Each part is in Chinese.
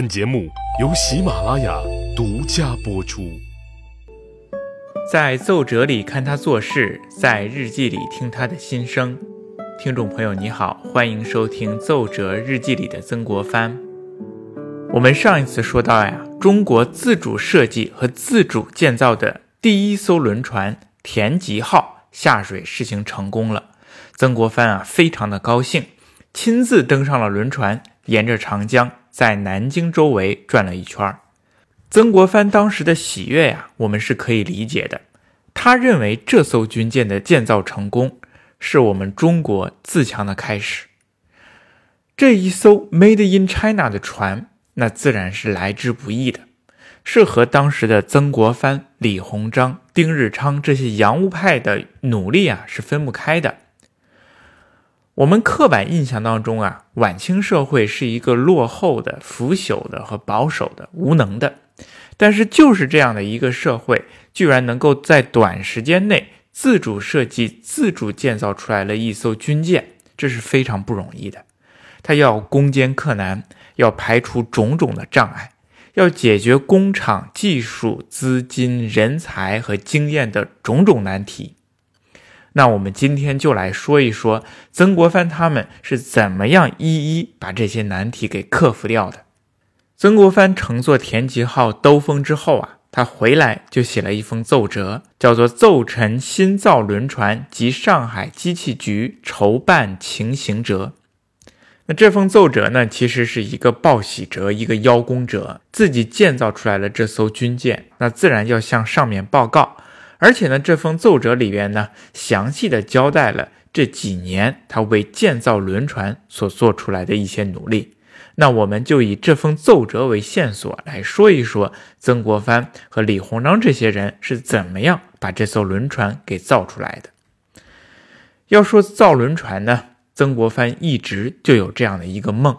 本节目由喜马拉雅独家播出。在奏折里看他做事，在日记里听他的心声。听众朋友，你好，欢迎收听《奏折日记里的曾国藩》。我们上一次说到呀，中国自主设计和自主建造的第一艘轮船“田吉号”下水试行成功了。曾国藩啊，非常的高兴，亲自登上了轮船，沿着长江在南京周围转了一圈。曾国藩当时的喜悦呀，我们是可以理解的。他认为这艘军舰的建造成功，是我们中国自强的开始。这一艘 Made in China 的船，那自然是来之不易的，是和当时的曾国藩、李鸿章、丁日昌这些洋务派的努力啊是分不开的。我们刻板印象当中啊，晚清社会是一个落后的、腐朽的和保守的、无能的。但是，就是这样的一个社会，居然能够在短时间内自主设计、自主建造出来了一艘军舰，这是非常不容易的。他要攻坚克难，要排除种种的障碍，要解决工厂、技术、资金、人才和经验的种种难题。那我们今天就来说一说曾国藩他们是怎么样一一把这些难题给克服掉的。曾国藩乘坐田吉号兜风之后啊，他回来就写了一封奏折，叫做《奏陈新造轮船及上海机器局筹办情形折》。那这封奏折呢，其实是一个报喜折，一个邀功折。自己建造出来了这艘军舰，那自然要向上面报告。而且呢，这封奏折里边呢，详细的交代了这几年他为建造轮船所做出来的一些努力。那我们就以这封奏折为线索来说一说曾国藩和李鸿章这些人是怎么样把这艘轮船给造出来的。要说造轮船呢，曾国藩一直就有这样的一个梦，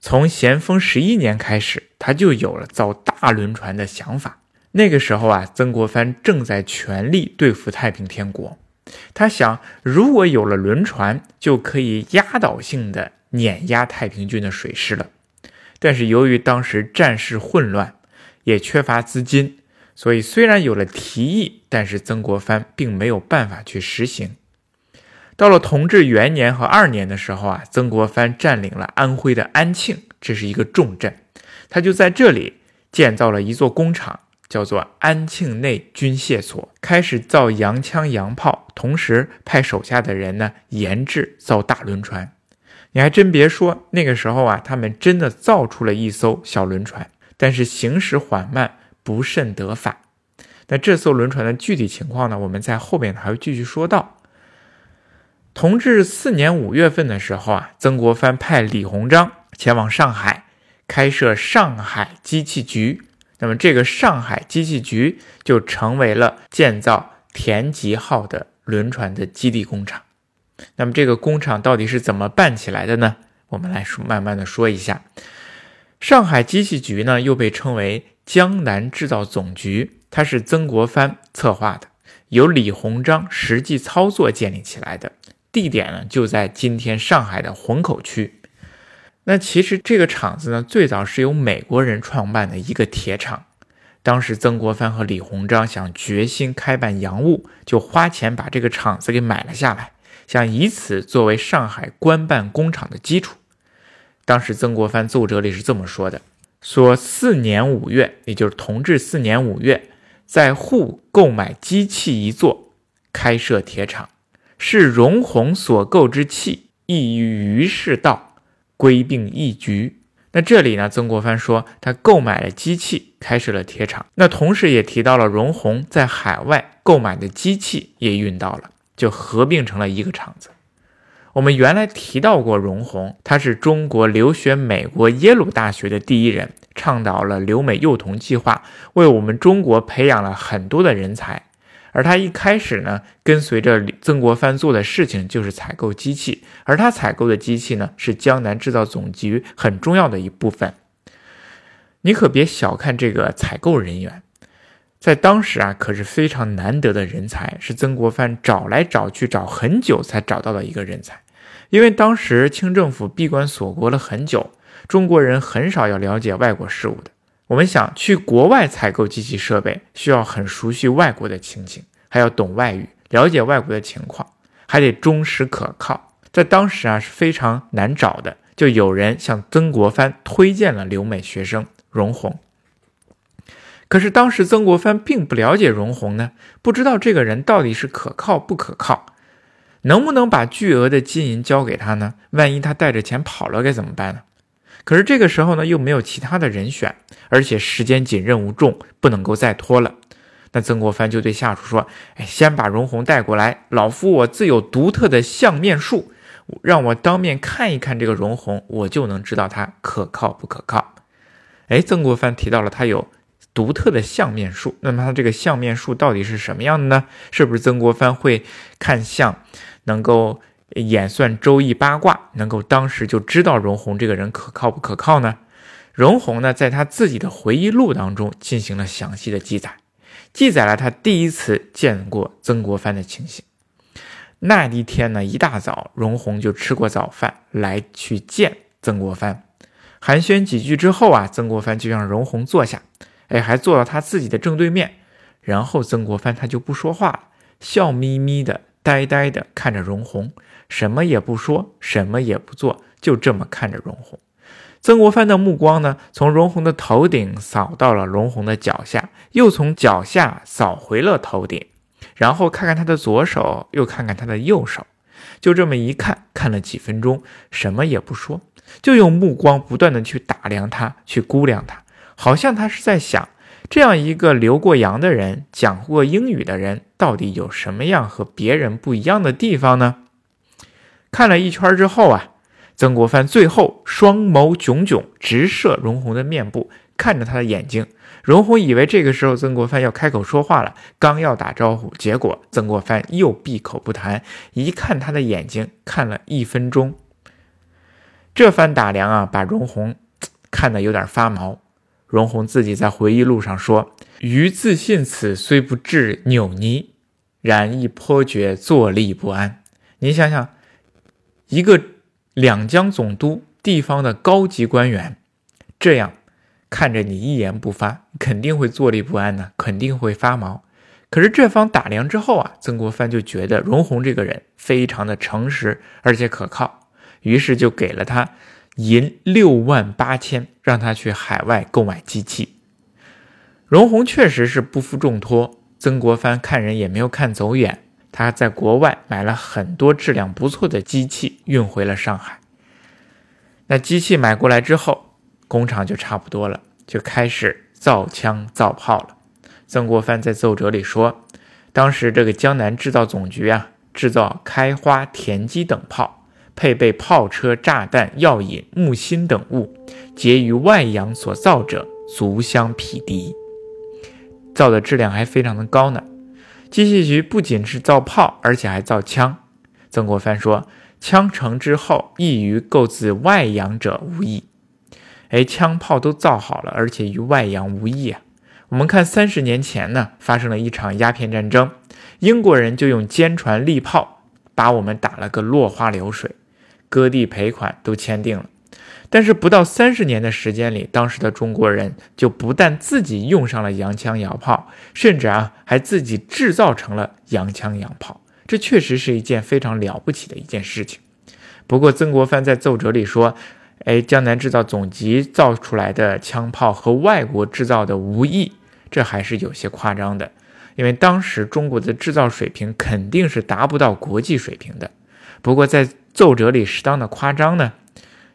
从咸丰十一年开始，他就有了造大轮船的想法。那个时候啊，曾国藩正在全力对付太平天国，他想，如果有了轮船，就可以压倒性的。碾压太平军的水师了，但是由于当时战事混乱，也缺乏资金，所以虽然有了提议，但是曾国藩并没有办法去实行。到了同治元年和二年的时候啊，曾国藩占领了安徽的安庆，这是一个重镇，他就在这里建造了一座工厂，叫做安庆内军械所，开始造洋枪洋炮，同时派手下的人呢研制造大轮船。你还真别说，那个时候啊，他们真的造出了一艘小轮船，但是行驶缓慢，不甚得法。那这艘轮船的具体情况呢？我们在后面还会继续说到。同治四年五月份的时候啊，曾国藩派李鸿章前往上海，开设上海机器局。那么这个上海机器局就成为了建造田吉号的轮船的基地工厂。那么这个工厂到底是怎么办起来的呢？我们来说，慢慢的说一下。上海机器局呢，又被称为江南制造总局，它是曾国藩策划的，由李鸿章实际操作建立起来的。地点呢，就在今天上海的虹口区。那其实这个厂子呢，最早是由美国人创办的一个铁厂。当时曾国藩和李鸿章想决心开办洋务，就花钱把这个厂子给买了下来。想以此作为上海官办工厂的基础。当时曾国藩奏折里是这么说的：说四年五月，也就是同治四年五月，在沪购买机器一座，开设铁厂，是荣鸿所购之器，亦于于是道，归并一局。那这里呢，曾国藩说他购买了机器，开设了铁厂。那同时也提到了荣鸿在海外购买的机器也运到了。就合并成了一个厂子。我们原来提到过荣鸿，他是中国留学美国耶鲁大学的第一人，倡导了留美幼童计划，为我们中国培养了很多的人才。而他一开始呢，跟随着曾国藩做的事情就是采购机器，而他采购的机器呢，是江南制造总局很重要的一部分。你可别小看这个采购人员。在当时啊，可是非常难得的人才，是曾国藩找来找去找很久才找到的一个人才。因为当时清政府闭关锁国了很久，中国人很少要了解外国事务的。我们想去国外采购机器设备，需要很熟悉外国的情形，还要懂外语，了解外国的情况，还得忠实可靠。在当时啊是非常难找的。就有人向曾国藩推荐了留美学生荣闳。可是当时曾国藩并不了解荣闳呢，不知道这个人到底是可靠不可靠，能不能把巨额的金银交给他呢？万一他带着钱跑了该怎么办呢？可是这个时候呢，又没有其他的人选，而且时间紧，任务重，不能够再拖了。那曾国藩就对下属说：“哎，先把荣闳带过来，老夫我自有独特的相面术，让我当面看一看这个荣闳，我就能知道他可靠不可靠。”哎，曾国藩提到了他有。独特的相面术，那么他这个相面术到底是什么样的呢？是不是曾国藩会看相，能够演算周易八卦，能够当时就知道荣闳这个人可靠不可靠呢？荣闳呢，在他自己的回忆录当中进行了详细的记载，记载了他第一次见过曾国藩的情形。那一天呢，一大早，荣闳就吃过早饭来去见曾国藩，寒暄几句之后啊，曾国藩就让荣闳坐下。哎，还坐到他自己的正对面，然后曾国藩他就不说话了，笑眯眯的、呆呆的看着荣闳，什么也不说，什么也不做，就这么看着荣闳。曾国藩的目光呢，从荣闳的头顶扫到了荣闳的脚下，又从脚下扫回了头顶，然后看看他的左手，又看看他的右手，就这么一看，看了几分钟，什么也不说，就用目光不断的去打量他，去估量他。好像他是在想，这样一个留过洋的人，讲过英语的人，到底有什么样和别人不一样的地方呢？看了一圈之后啊，曾国藩最后双眸炯炯，直射荣闳的面部，看着他的眼睛。荣闳以为这个时候曾国藩要开口说话了，刚要打招呼，结果曾国藩又闭口不谈，一看他的眼睛，看了一分钟。这番打量啊，把荣闳看得有点发毛。荣闳自己在回忆录上说：“余自信此虽不至扭捏，然亦颇觉坐立不安。”你想想，一个两江总督地方的高级官员，这样看着你一言不发，肯定会坐立不安呢，肯定会发毛。可是这方打量之后啊，曾国藩就觉得荣闳这个人非常的诚实而且可靠，于是就给了他。银六万八千，让他去海外购买机器。荣闳确实是不负重托，曾国藩看人也没有看走眼，他在国外买了很多质量不错的机器，运回了上海。那机器买过来之后，工厂就差不多了，就开始造枪造炮了。曾国藩在奏折里说，当时这个江南制造总局啊，制造开花、田鸡等炮。配备炮车、炸弹、药引、木芯等物，皆于外洋所造者，足相匹敌。造的质量还非常的高呢。机器局不仅是造炮，而且还造枪。曾国藩说：“枪成之后，易于购自外洋者无异。”哎，枪炮都造好了，而且与外洋无异啊。我们看三十年前呢，发生了一场鸦片战争，英国人就用坚船利炮把我们打了个落花流水。割地赔款都签订了，但是不到三十年的时间里，当时的中国人就不但自己用上了洋枪洋炮，甚至啊还自己制造成了洋枪洋炮，这确实是一件非常了不起的一件事情。不过曾国藩在奏折里说：“哎，江南制造总局造出来的枪炮和外国制造的无异，这还是有些夸张的，因为当时中国的制造水平肯定是达不到国际水平的。”不过在奏折里适当的夸张呢，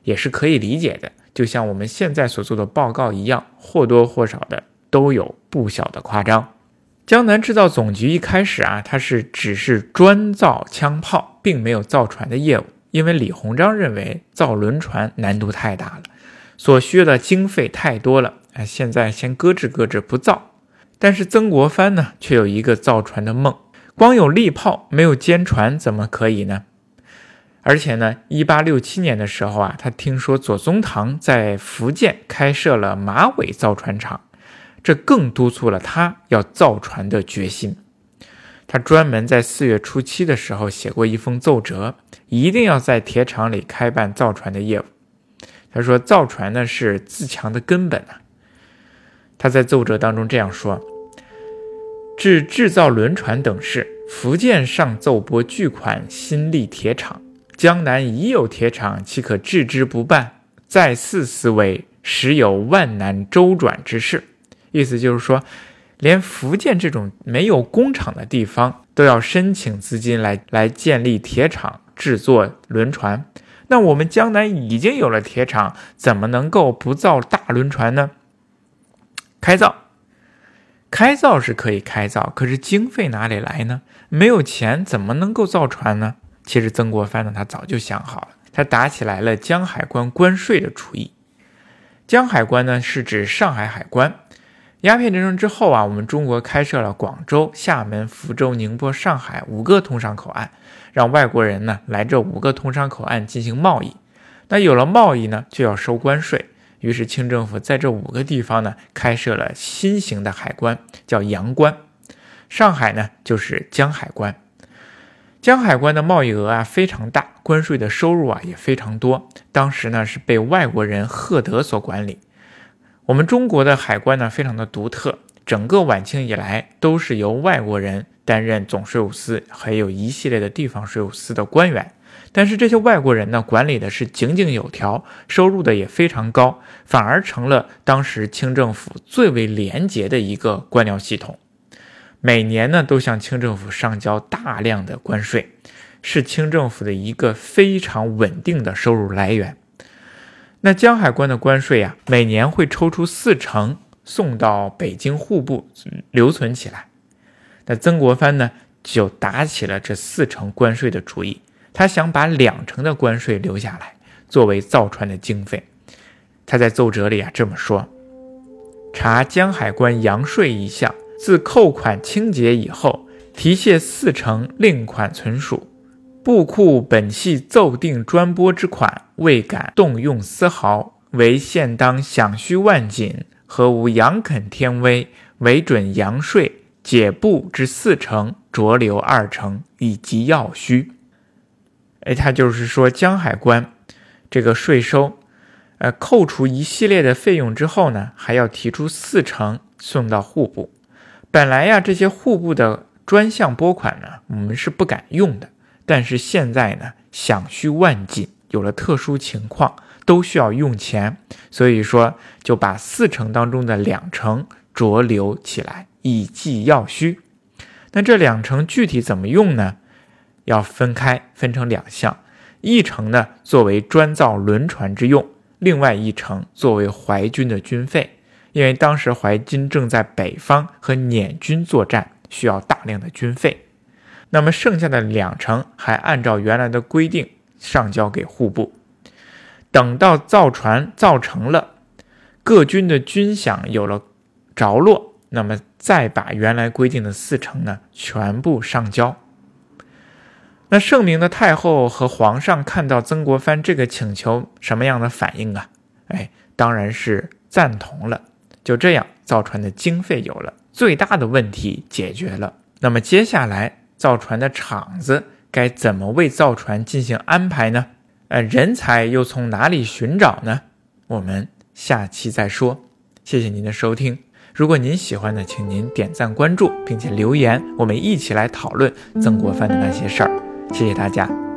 也是可以理解的，就像我们现在所做的报告一样，或多或少的都有不小的夸张。江南制造总局一开始啊，它是只是专造枪炮，并没有造船的业务，因为李鸿章认为造轮船难度太大了，所需的经费太多了，哎，现在先搁置搁置不造。但是曾国藩呢，却有一个造船的梦，光有利炮没有坚船怎么可以呢？而且呢，一八六七年的时候啊，他听说左宗棠在福建开设了马尾造船厂，这更督促了他要造船的决心。他专门在四月初七的时候写过一封奏折，一定要在铁厂里开办造船的业务。他说造船呢是自强的根本啊。他在奏折当中这样说：至制造轮船等事，福建上奏拨巨款新立铁厂，江南已有铁厂，岂可置之不办？再四思维，实有万难周转之势。意思就是说，连福建这种没有工厂的地方，都要申请资金来来建立铁厂，制作轮船。那我们江南已经有了铁厂，怎么能够不造大轮船呢？开造，开造是可以开造，可是经费哪里来呢？没有钱，怎么能够造船呢？其实曾国藩呢，他早就想好了，他打起来了江海关关税的主意。江海关呢，是指上海海关。鸦片战争之后啊，我们中国开设了广州、厦门、福州、宁波、上海五个通商口岸，让外国人呢来这五个通商口岸进行贸易。那有了贸易呢，就要收关税。于是，清政府在这五个地方呢，开设了新型的海关，叫洋关。上海呢，就是江海关。江海关的贸易额啊非常大，关税的收入啊也非常多。当时呢，是被外国人赫德所管理。我们中国的海关呢，非常的独特，整个晚清以来都是由外国人担任总税务司，还有一系列的地方税务司的官员。但是这些外国人呢，管理的是井井有条，收入的也非常高，反而成了当时清政府最为廉洁的一个官僚系统。每年呢，都向清政府上交大量的关税，是清政府的一个非常稳定的收入来源。那江海关的关税啊，每年会抽出四成送到北京户部留存起来。那曾国藩呢，就打起了这四成关税的主意。他想把两成的关税留下来，作为造船的经费。他在奏折里啊这么说：查江海关洋税一项，自扣款清结以后，提卸四成另款存属。布库本系奏定专拨之款，未敢动用丝毫，唯现当饷需万锦，何无杨肯天威，为准洋税解布之四成，着留二成，以及要需。哎，他就是说江海关这个税收，呃，扣除一系列的费用之后呢，还要提出四成送到户部。本来呀，这些户部的专项拨款呢，我们是不敢用的。但是现在呢，想需万紧，有了特殊情况，都需要用钱，所以说就把四成当中的两成着留起来，以计要需。那这两成具体怎么用呢？要分开，分成两项，一成呢作为专造轮船之用，另外一成作为淮军的军费，因为当时淮军正在北方和捻军作战，需要大量的军费。那么剩下的两成还按照原来的规定上交给户部，等到造船造成了，各军的军饷有了着落，那么再把原来规定的四成呢全部上交。那圣明的太后和皇上看到曾国藩这个请求，什么样的反应啊？哎，当然是赞同了。就这样，造船的经费有了，最大的问题解决了。那么接下来，造船的厂子该怎么为造船进行安排呢？呃，人才又从哪里寻找呢？我们下期再说。谢谢您的收听。如果您喜欢的，请您点赞、关注，并且留言，我们一起来讨论曾国藩的那些事儿。谢谢大家。